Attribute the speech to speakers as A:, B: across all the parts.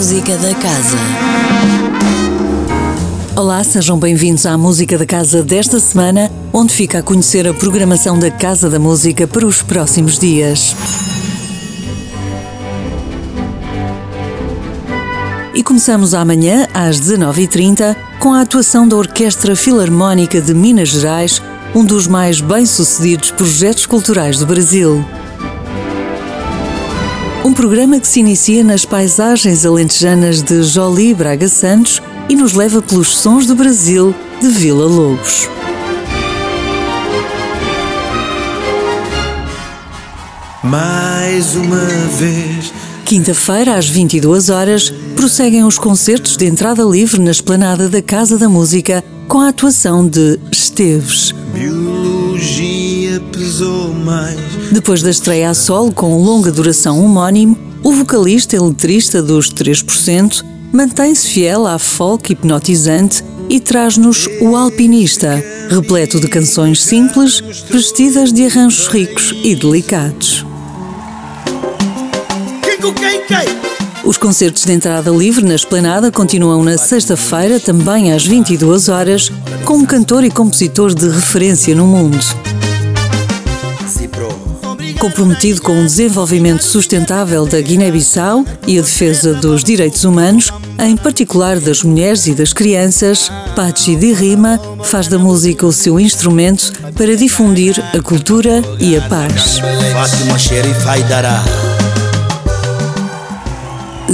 A: Música da Casa.
B: Olá, sejam bem-vindos à Música da Casa desta semana, onde fica a conhecer a programação da Casa da Música para os próximos dias. E começamos amanhã, às 19h30, com a atuação da Orquestra Filarmónica de Minas Gerais, um dos mais bem-sucedidos projetos culturais do Brasil. Um programa que se inicia nas paisagens alentejanas de Jolie Braga Santos e nos leva pelos sons do Brasil de Vila Lobos.
C: Mais uma vez.
B: Quinta-feira, às 22 horas, prosseguem os concertos de entrada livre na esplanada da Casa da Música com a atuação de Esteves.
C: Biologia pesou mais.
B: Depois da estreia a solo com longa duração homónimo, o vocalista e letrista dos 3% mantém-se fiel à folk hipnotizante e traz-nos o Alpinista, repleto de canções simples, vestidas de arranjos ricos e delicados. Os concertos de entrada livre na Esplanada continuam na sexta-feira, também às 22 horas, com um cantor e compositor de referência no mundo. Comprometido com o desenvolvimento sustentável da Guiné-Bissau e a defesa dos direitos humanos, em particular das mulheres e das crianças, Pachi de Rima faz da música o seu instrumento para difundir a cultura e a paz.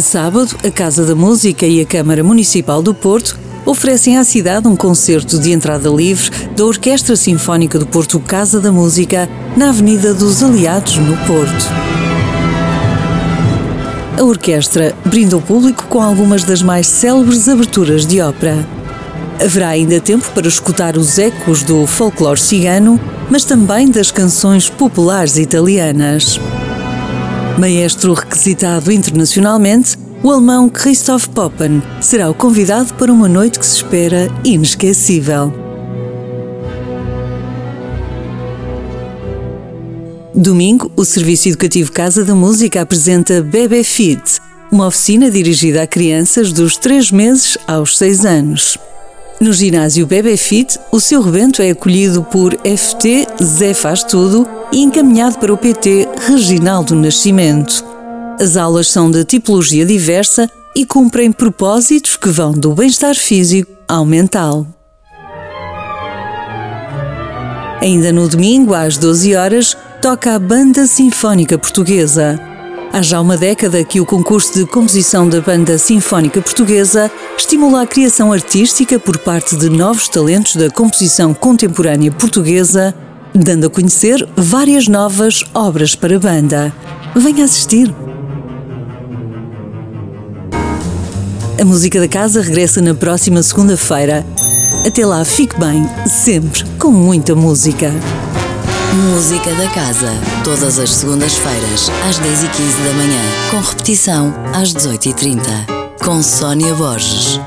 B: Sábado, a Casa da Música e a Câmara Municipal do Porto oferecem à cidade um concerto de entrada livre da Orquestra Sinfónica do Porto Casa da Música na Avenida dos Aliados, no Porto. A orquestra brinda o público com algumas das mais célebres aberturas de ópera. Haverá ainda tempo para escutar os ecos do folclore cigano, mas também das canções populares italianas. Maestro requisitado internacionalmente, o alemão Christoph Poppen será o convidado para uma noite que se espera inesquecível. Domingo, o Serviço Educativo Casa da Música apresenta Bebé Fit, uma oficina dirigida a crianças dos 3 meses aos 6 anos. No ginásio Bebé Fit, o seu rebento é acolhido por FT Zé Faz Tudo e encaminhado para o PT Reginaldo Nascimento. As aulas são de tipologia diversa e cumprem propósitos que vão do bem-estar físico ao mental. Ainda no domingo, às 12 horas, toca a Banda Sinfónica Portuguesa. Há já uma década que o concurso de composição da Banda Sinfónica Portuguesa estimula a criação artística por parte de novos talentos da composição contemporânea portuguesa, dando a conhecer várias novas obras para banda. Venha assistir! A música da casa regressa na próxima segunda-feira. Até lá, fique bem, sempre com muita música.
A: Música da Casa. Todas as segundas-feiras, às 10h15 da manhã. Com repetição, às 18h30. Com Sónia Borges.